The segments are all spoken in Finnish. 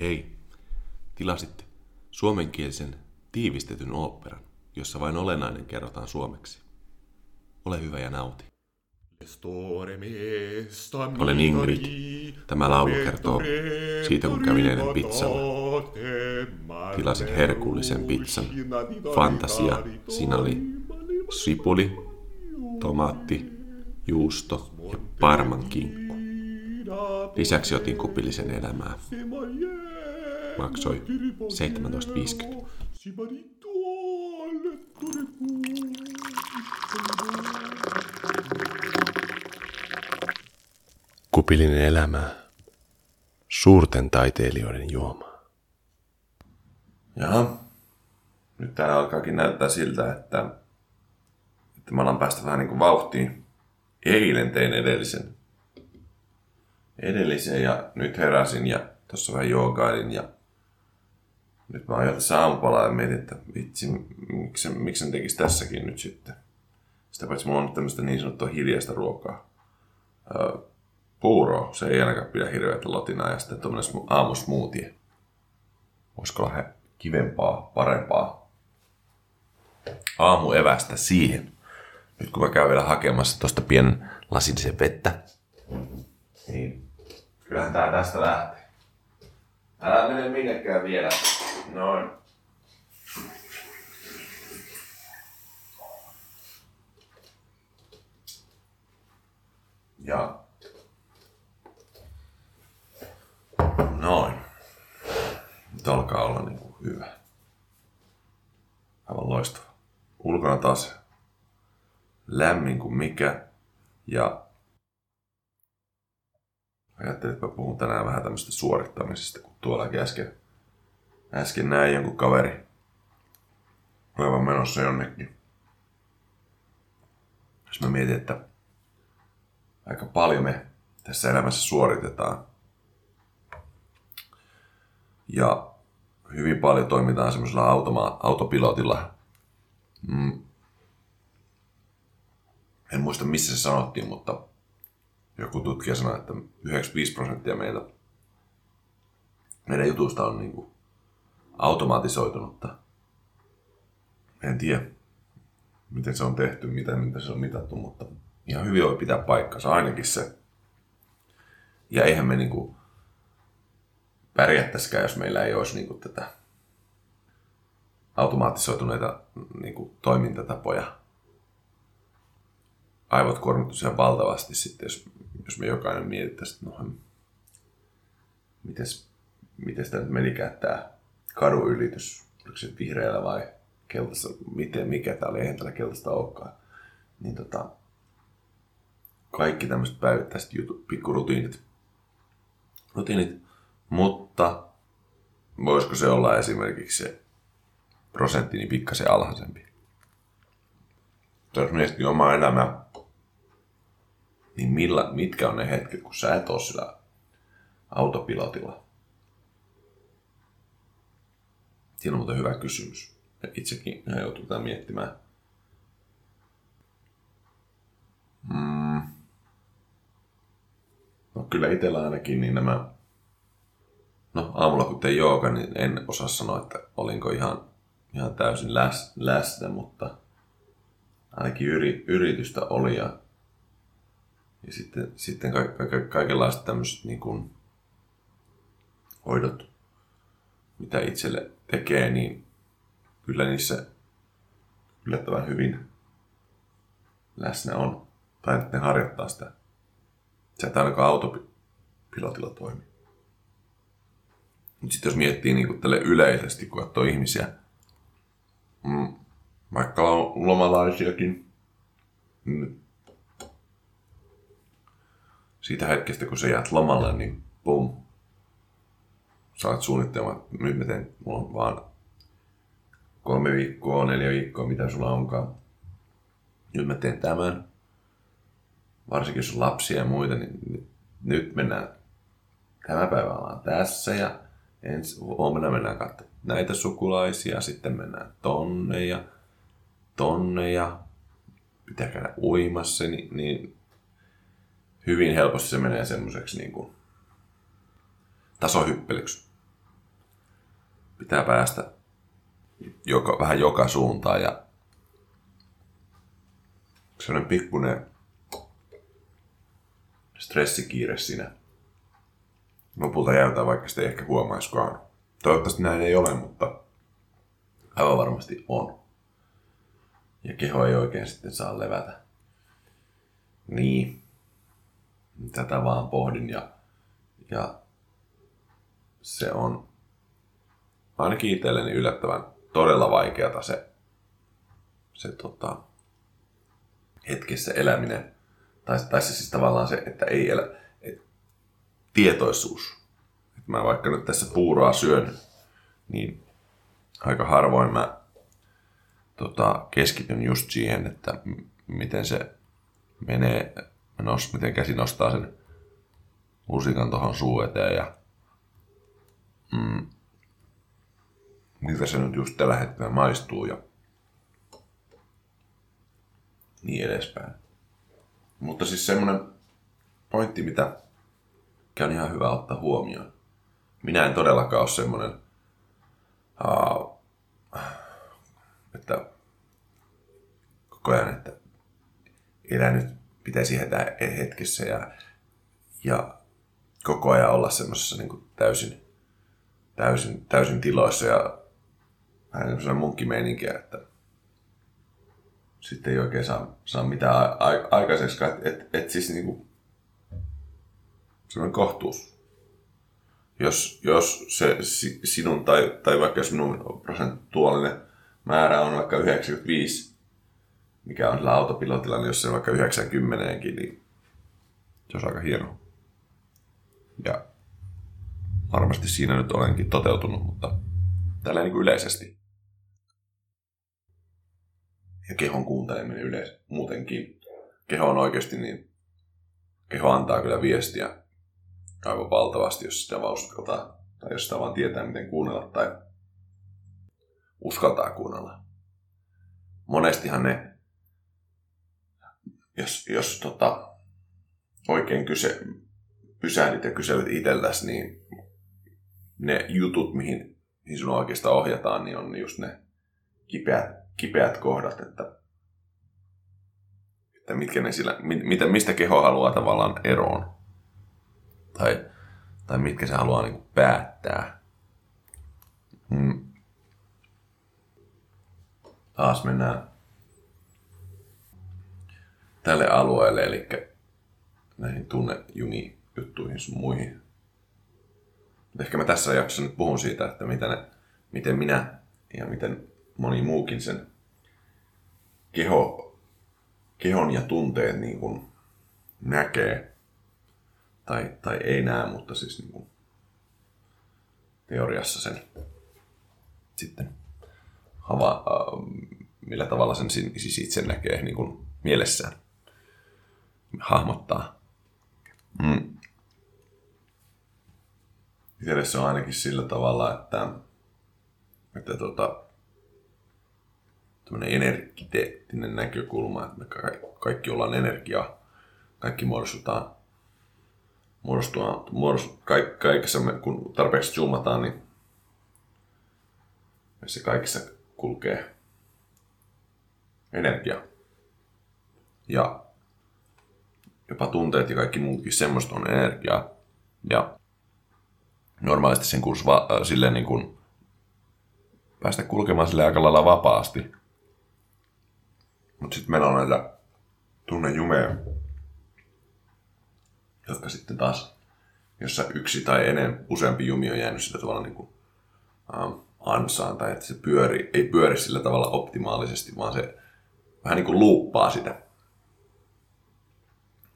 Hei, tilasit suomenkielisen tiivistetyn oopperan, jossa vain olennainen kerrotaan suomeksi. Ole hyvä ja nauti. Olen Ingrid. Tämä laulu kertoo siitä, kun kävin eilen pizzalla. Tilasin herkullisen pizzan. Fantasia, sinali, sipuli, tomaatti, juusto ja parman kinkku. Lisäksi otin kupillisen elämää. Maksoi 17,50. Kupillinen elämä. Suurten taiteilijoiden juoma. Jaha. Nyt täällä alkaakin näyttää siltä, että, että mä alan päästä vähän niin kuin vauhtiin. Eilen tein edellisen. Edellisen ja nyt heräsin ja tuossa vähän joogailin ja nyt mä ajoin tässä aamupalaa ja mietin, että vitsi, miksi, miksi sen tekisi tässäkin nyt sitten. Sitä paitsi mulla on nyt tämmöistä niin sanottua hiljaista ruokaa. Öö, puuro, se ei ainakaan pidä hirveätä lotinaa ja sitten tuommoinen aamusmoothie. Voisiko olla kivempaa, parempaa aamuevästä siihen. Nyt kun mä käyn vielä hakemassa tuosta pienen lasillisen vettä, niin kyllähän tää tästä lähtee. Älä mene minnekään vielä. Noin. Ja noin. Nyt alkaa olla niin kuin hyvä. Aivan loistava. Ulkona taas lämmin kuin mikä. Ja ajattelin, että mä puhun tänään vähän tämmöistä suorittamisesta, kun tuollakin äsken, äsken näin jonkun kaveri olevan menossa jonnekin. Jos mä mietin, että aika paljon me tässä elämässä suoritetaan. Ja hyvin paljon toimitaan semmoisella automa- autopilotilla. Mm. En muista missä se sanottiin, mutta joku tutkija sanoi, että 95 prosenttia meitä, meidän jutusta on niin kuin automatisoitunutta. En tiedä, miten se on tehty, miten, miten se on mitattu, mutta ihan hyvin voi pitää paikkansa, ainakin se. Ja eihän me niinku pärjättäisikään, jos meillä ei olisi niinku tätä automatisoituneita niinku toimintatapoja. Aivot kuormittuisi ihan valtavasti sitten, jos, jos me jokainen mietittäisiin, että no, mites, miten sitä nyt menikään tämä kadun ylitys, oliko se vihreällä vai keltaista, miten, mikä tämä oli, eihän täällä keltaista olekaan. Niin tota, kaikki tämmöiset päivittäiset jutut, pikkurutiinit. Rutiinit, mutta voisiko se olla esimerkiksi se prosentti niin pikkasen alhaisempi? Jos miettii omaa elämää, niin millä, mitkä on ne hetket, kun sä et ole sillä autopilotilla? Siinä on muuten hyvä kysymys. Itsekin joutuu tätä miettimään. Mm. No kyllä itsellä ainakin niin nämä... No aamulla kun tein jooga, niin en osaa sanoa, että olinko ihan, ihan täysin läs, läsnä, mutta ainakin yri, yritystä oli ja, ja sitten, sitten ka, ka, kaikenlaiset tämmöiset niin kuin hoidot, mitä itselle tekee, niin kyllä niissä yllättävän hyvin läsnä on. Tai että ne harjoittaa sitä Sä et ainakaan autopilotilla toimi. Mutta sitten jos miettii niin tälle yleisesti, kun katsoo ihmisiä, mm, vaikka on lomalaisiakin, niin siitä hetkestä, kun sä jäät lomalle, niin pum, suunnittelemaan, että nyt mä teen, mulla on vaan kolme viikkoa, neljä viikkoa, mitä sulla onkaan. Nyt mä teen tämän. Varsinkin jos on lapsia ja muita, niin nyt mennään, tämä päivä ollaan tässä ja ensi huomenna mennään katsomaan näitä sukulaisia, sitten mennään tonne ja tonne ja pitää käydä uimassa, niin, niin hyvin helposti se menee semmoiseksi niin kuin tasohyppelyksi. pitää päästä joka, vähän joka suuntaan ja sellainen pikkuinen stressikiire siinä lopulta jäytää, vaikka sitä ei ehkä huomaiskaan. Toivottavasti näin ei ole, mutta aivan varmasti on. Ja keho ei oikein sitten saa levätä. Niin. Tätä vaan pohdin ja, ja se on ainakin itselleni yllättävän todella vaikeata se, se tota, hetkessä eläminen. Tai, tai se siis tavallaan se, että ei elä, et, tietoisuus. Et mä vaikka nyt tässä puuroa syön, niin aika harvoin mä tota, keskityn just siihen, että m- miten se menee, nos, miten käsi nostaa sen lusikan tuohon suu eteen ja mm, miltä se nyt just tällä hetkellä maistuu ja niin edespäin. Mutta siis semmoinen pointti, mitä on ihan hyvä ottaa huomioon. Minä en todellakaan ole semmoinen, uh, että koko ajan, että elä nyt pitäisi hetää hetkessä ja, ja koko ajan olla semmoisessa niin täysin, täysin, täysin tiloissa ja vähän semmoisena munkkimeininkiä, että sitten ei oikein saa, saa mitään aikaiseksi. Että et, et siis niinku, semmoinen kohtuus. Jos, jos se si, sinun tai, tai vaikka jos minun prosentuaalinen määrä on vaikka 95, mikä on sillä autopilotilla, niin jos se on vaikka 90 niin se on aika hieno. Ja varmasti siinä nyt olenkin toteutunut, mutta tällä niin kuin yleisesti. Ja kehon kuunteleminen yleensä muutenkin. Keho on oikeasti niin, keho antaa kyllä viestiä aivan valtavasti, jos sitä vaan uskaltaa, tai jos sitä vaan tietää, miten kuunnella, tai uskaltaa kuunnella. Monestihan ne, jos, jos tota, oikein kyse, pysähdyt ja kyselet itselläsi, niin ne jutut, mihin, mihin sinua oikeastaan ohjataan, niin on just ne kipeät, kipeät kohdat, että, että mitkä ne sillä, mit, mistä keho haluaa tavallaan eroon. Tai, tai mitkä se haluaa niin päättää. Hmm. Taas mennään tälle alueelle, eli näihin tunnejumi-juttuihin sun muihin. Ehkä mä tässä jaksossa nyt puhun siitä, että miten, ne, miten minä ja miten moni muukin sen keho, kehon ja tunteet niin kuin näkee. Tai, tai ei näe, mutta siis niin kuin teoriassa sen sitten hava, äh, millä tavalla sen siis itse näkee niin kuin mielessään hahmottaa. Mm. Itselle se on ainakin sillä tavalla, että, että tota, tämmöinen energiteettinen näkökulma, että me kaikki ollaan energiaa, kaikki muodostutaan, muodostua, muodostua kaik, kaikessa, me, kun tarpeeksi zoomataan, niin se kaikissa kulkee energia. Ja jopa tunteet ja kaikki muutkin semmoista on energiaa. Ja normaalisti sen kuulisi va- äh, silleen niin kuin päästä kulkemaan sille aika lailla vapaasti. Mutta sitten meillä on näitä tunnejumeja, jotka sitten taas, jossa yksi tai enemmän, useampi jumi on jäänyt sillä tavalla niin kuin, ähm, ansaan, tai että se pyöri, ei pyöri sillä tavalla optimaalisesti, vaan se vähän niin kuin luuppaa sitä.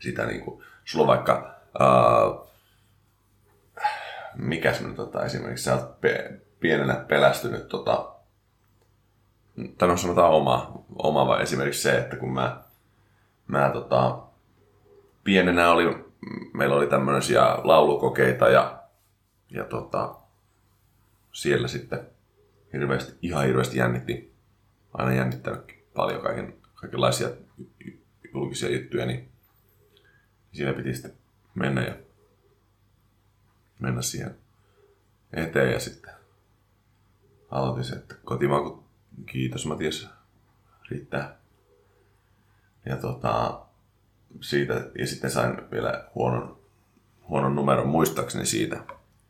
Sitä niin kuin, sulla on vaikka, äh, mikä se tota, esimerkiksi sä oot pe- pienenä pelästynyt tota, tai no sanotaan oma, oma vai esimerkiksi se, että kun mä, mä tota, pienenä oli, meillä oli tämmöisiä laulukokeita ja, ja tota, siellä sitten hirveästi, ihan hirveästi jännitti, aina jännittänyt paljon kaiken, kaikenlaisia julkisia juttuja, niin siinä piti sitten mennä ja mennä siihen eteen ja sitten aloitin se, että kotimaku, kiitos Matias, riittää. Ja tota, siitä, ja sitten sain vielä huonon, huonon numeron muistaakseni siitä.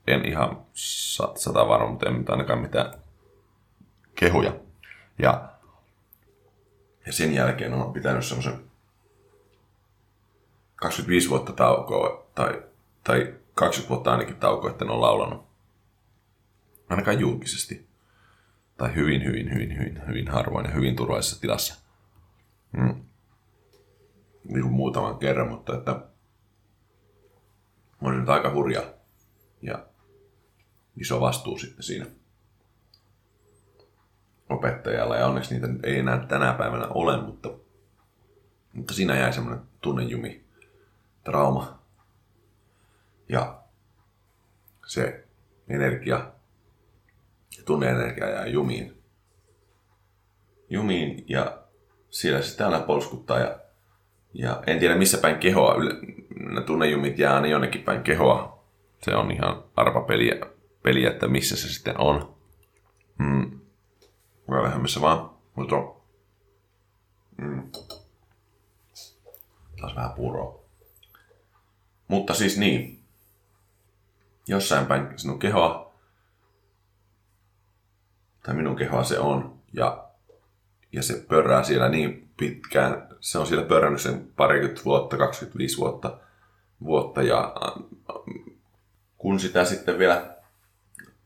En ihan sata varma, mutta en ainakaan mitään kehuja. Ja, ja sen jälkeen on pitänyt semmoisen 25 vuotta taukoa, tai, tai 20 vuotta ainakin taukoa, että en ole laulanut. Ainakaan julkisesti. Tai hyvin, hyvin, hyvin, hyvin, hyvin harvoin ja hyvin turvallisessa tilassa. Mm. Niin kuin muutaman kerran, mutta että on nyt aika hurja ja iso vastuu sitten siinä opettajalla. Ja onneksi niitä ei enää tänä päivänä ole, mutta, mutta siinä jäi semmoinen tunnejumi, trauma. Ja se energia tunneenergia jää jumiin. Jumiin ja siellä sitten aina polskuttaa ja, ja en tiedä missä päin kehoa, ne tunnejumit jää aina jonnekin päin kehoa. Se on ihan arpapeliä, peliä, että missä se sitten on. Mm. Voi olla missä vaan, mutta mm. taas vähän puroa. Mutta siis niin, jossain päin sinun kehoa, tai minun kehoa se on, ja, ja se pörrää siellä niin pitkään, se on siellä pörrännyt sen parikymmentä vuotta, 25 vuotta, vuotta. Ja kun sitä sitten vielä,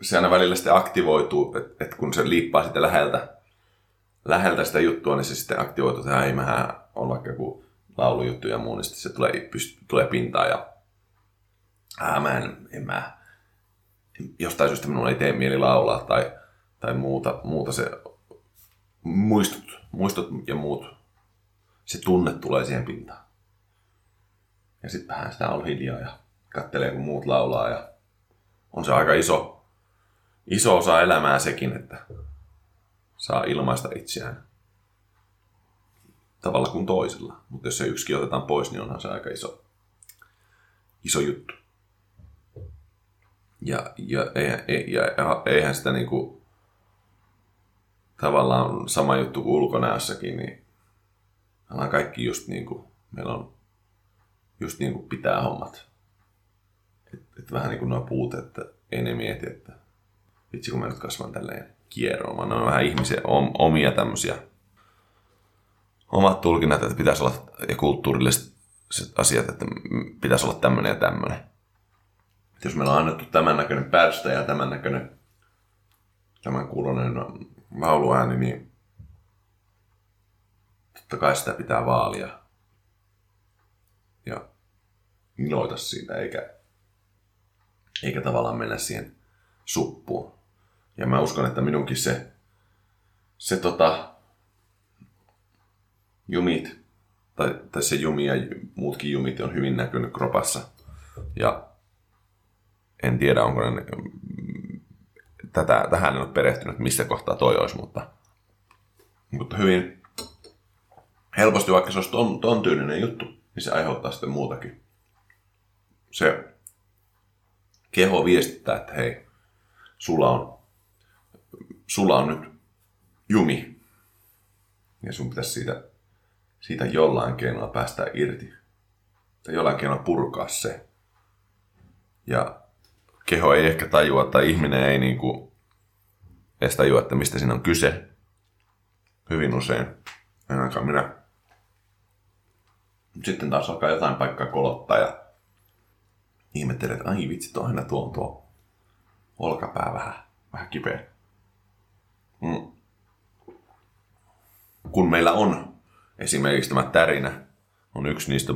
se aina välillä sitten aktivoituu, että et kun se liippaa sitten läheltä, läheltä sitä juttua, niin se sitten aktivoituu, että ei mähän on vaikka joku laulujuttu ja muu, niin sitten se tulee, pyst- tulee pintaan ja ää, mä en, en mä, jostain syystä minun ei tee mieli laulaa tai, tai muuta, muuta se muistut, muistot ja muut, se tunne tulee siihen pintaan. Ja sitten vähän sitä on hiljaa ja kattelee kun muut laulaa ja on se aika iso, iso osa elämää sekin, että saa ilmaista itseään tavalla kuin toisella. Mutta jos se yksi otetaan pois, niin onhan se aika iso, iso juttu. Ja, ja, ja, ja, ja eihän sitä niinku, tavallaan sama juttu kuin ulkonäössäkin, niin ollaan kaikki just niin kuin, meillä on just niin kuin pitää hommat. Et, et vähän niin kuin nuo puut, että ei ne mieti, että vitsi kun mä nyt kasvan tälleen kieroon, ne on vähän ihmisiä om, omia tämmöisiä omat tulkinnat, että pitäisi olla ja kulttuurilliset asiat, että pitäisi olla tämmöinen ja tämmöinen jos meillä on annettu tämän näköinen pärstä ja tämän näköinen tämän kuulonen lauluääni, niin totta kai sitä pitää vaalia ja iloita siitä, eikä, eikä tavallaan mennä siihen suppuun. Ja mä uskon, että minunkin se, se tota, jumit, tai, tai se jumi ja muutkin jumit on hyvin näkynyt kropassa. Ja en tiedä, onko ne, tätä, tähän en ole perehtynyt, missä kohtaa toi olisi, mutta, mutta hyvin helposti, vaikka se olisi ton, ton tyylinen juttu, niin se aiheuttaa sitten muutakin. Se keho viestittää, että hei, sulla on, sulla on nyt jumi. Ja sun pitäisi siitä, siitä jollain keinoilla päästä irti. Tai jollain keinoilla purkaa se. Ja keho ei ehkä tajua tai ihminen ei niin kuin edes tajua, että mistä siinä on kyse. Hyvin usein. Ainakaan minä. Sitten taas alkaa jotain paikkaa kolottaa ja ihmettelee, että ai vitsi, tuo aina tuo on tuo olkapää vähän, vähän kipeä. Mm. Kun meillä on esimerkiksi tämä tärinä, on yksi niistä,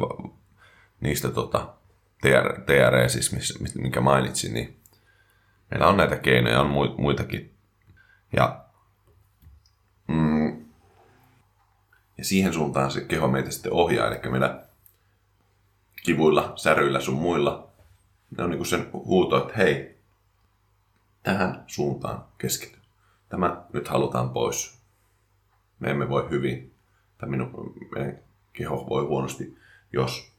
niistä tota, TR, TRE, siis minkä mainitsin, niin meillä on näitä keinoja, on muitakin. Ja, mm, ja siihen suuntaan se keho meitä sitten ohjaa, eli meillä kivuilla, säryillä sun muilla, ne on niin kuin sen huuto, että hei, tähän suuntaan keskity. Tämä nyt halutaan pois. Me emme voi hyvin, tai minun, meidän keho voi huonosti, jos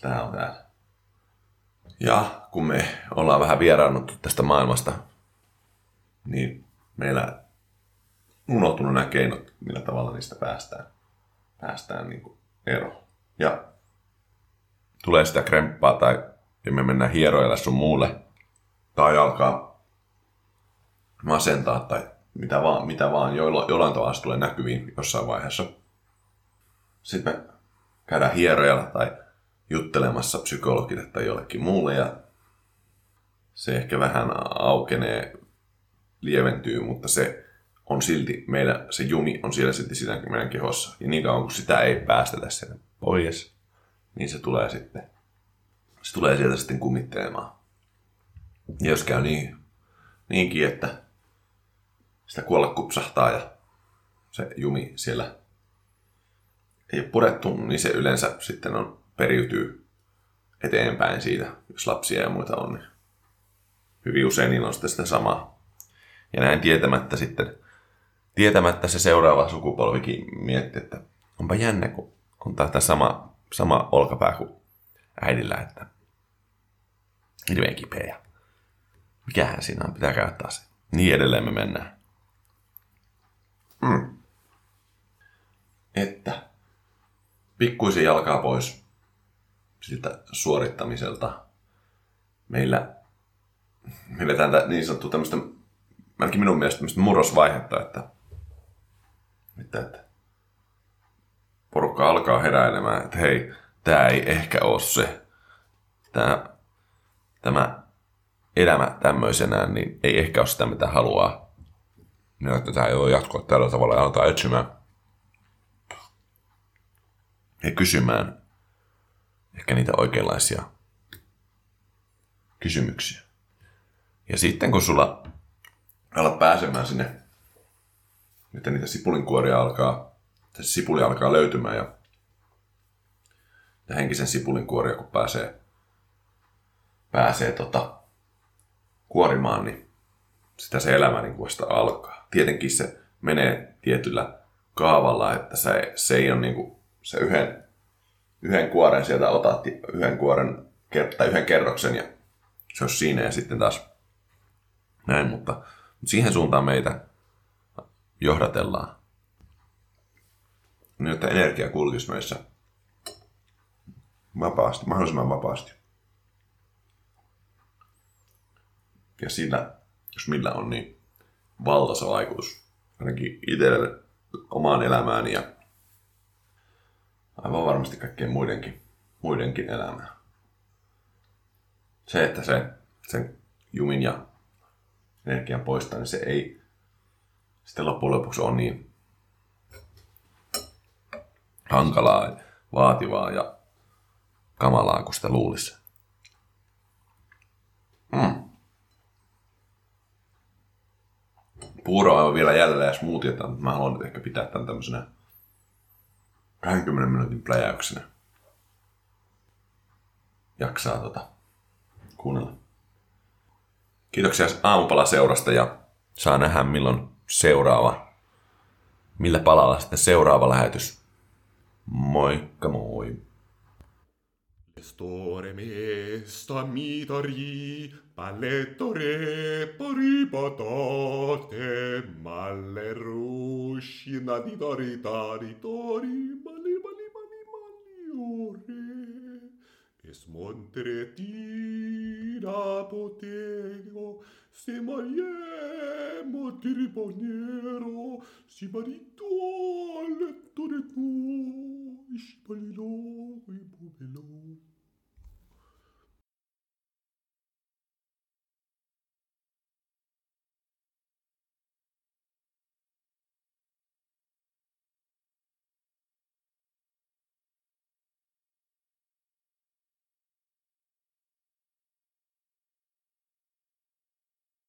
tämä on täällä. Ja kun me ollaan vähän vieraannuttu tästä maailmasta, niin meillä unohtunut nämä keinot, millä tavalla niistä päästään, päästään niin kuin eroon. Ja tulee sitä kremppaa tai me mennään hieroille sun muulle tai alkaa masentaa tai mitä vaan, mitä vaan joilla, jollain tavalla se tulee näkyviin jossain vaiheessa. Sitten me käydään hierojalla tai juttelemassa psykologille tai jollekin muulle ja se ehkä vähän aukenee, lieventyy, mutta se on silti, meidän, se jumi on siellä silti siinä meidän kehossa. Ja niin kauan kun sitä ei päästetä sieltä pois, niin se tulee sitten, se tulee sieltä sitten kumittelemaan. Ja jos käy niin, niinkin, että sitä kuolla kupsahtaa ja se jumi siellä ei ole purettu, niin se yleensä sitten on, periytyy eteenpäin siitä, jos lapsia ja muita on. Niin hyvin usein niillä on sitten sitä samaa. Ja näin tietämättä sitten, tietämättä se seuraava sukupolvikin mietti, että onpa jännä, kun on tämä sama, sama olkapää kuin äidillä, että hirveän kipeä. Mikähän siinä on, pitää käyttää se. Niin edelleen me mennään. Mm. Että pikkuisen jalkaa pois siltä suorittamiselta. Meillä me vetään niin sanottu tämmöistä, ainakin minun mielestä tämmöistä murrosvaihetta, että, että, että porukka alkaa heräilemään, että hei, tämä ei ehkä ole se, tämä, tämä elämä tämmöisenään, niin ei ehkä ole sitä, mitä haluaa. Niin, että tämä ei ole jatkoa tällä tavalla ja aletaan etsimään ja kysymään ehkä niitä oikeanlaisia kysymyksiä. Ja sitten kun sulla alat pääsemään sinne, että niitä sipulinkuoria alkaa, se sipuli alkaa löytymään ja, ja henkisen sipulinkuoria kun pääsee, pääsee tota, kuorimaan, niin sitä se elämä niin vasta alkaa. Tietenkin se menee tietyllä kaavalla, että se, se ei ole niin kuin se yhden, yhden kuoren sieltä otat, yhden kuoren tai yhden kerroksen ja se olisi siinä ja sitten taas näin, mutta, mutta siihen suuntaan meitä johdatellaan. Niin, että energia kulkisi meissä vapaasti, mahdollisimman vapaasti. Ja sillä, jos millä on, niin valtaisa vaikutus ainakin itselle omaan elämääni ja aivan varmasti kaikkien muidenkin, muidenkin elämään. Se, että se, sen jumin ja energian poistaa, niin se ei sitten loppujen lopuksi ole niin hankalaa, vaativaa ja kamalaa kuin sitä luulisi. Mm. Puuro on vielä ja smoothieta, mutta mä haluan nyt ehkä pitää tämän tämmöisenä 20 minuutin pläjäyksenä. Jaksaa tota kuunnella. Kiitoksia aamupalaseurasta ja saa nähdä milloin seuraava, millä palalla sitten seuraava lähetys. Moikka moi! Questore mesta mitari, pallettore paripatate, malle ruscina di toritari, tori, mali, mali, mali, mali, ore, e smonteretina potego, se mariemo ti riponero, si marito al lettore tuo, e si e pomelo.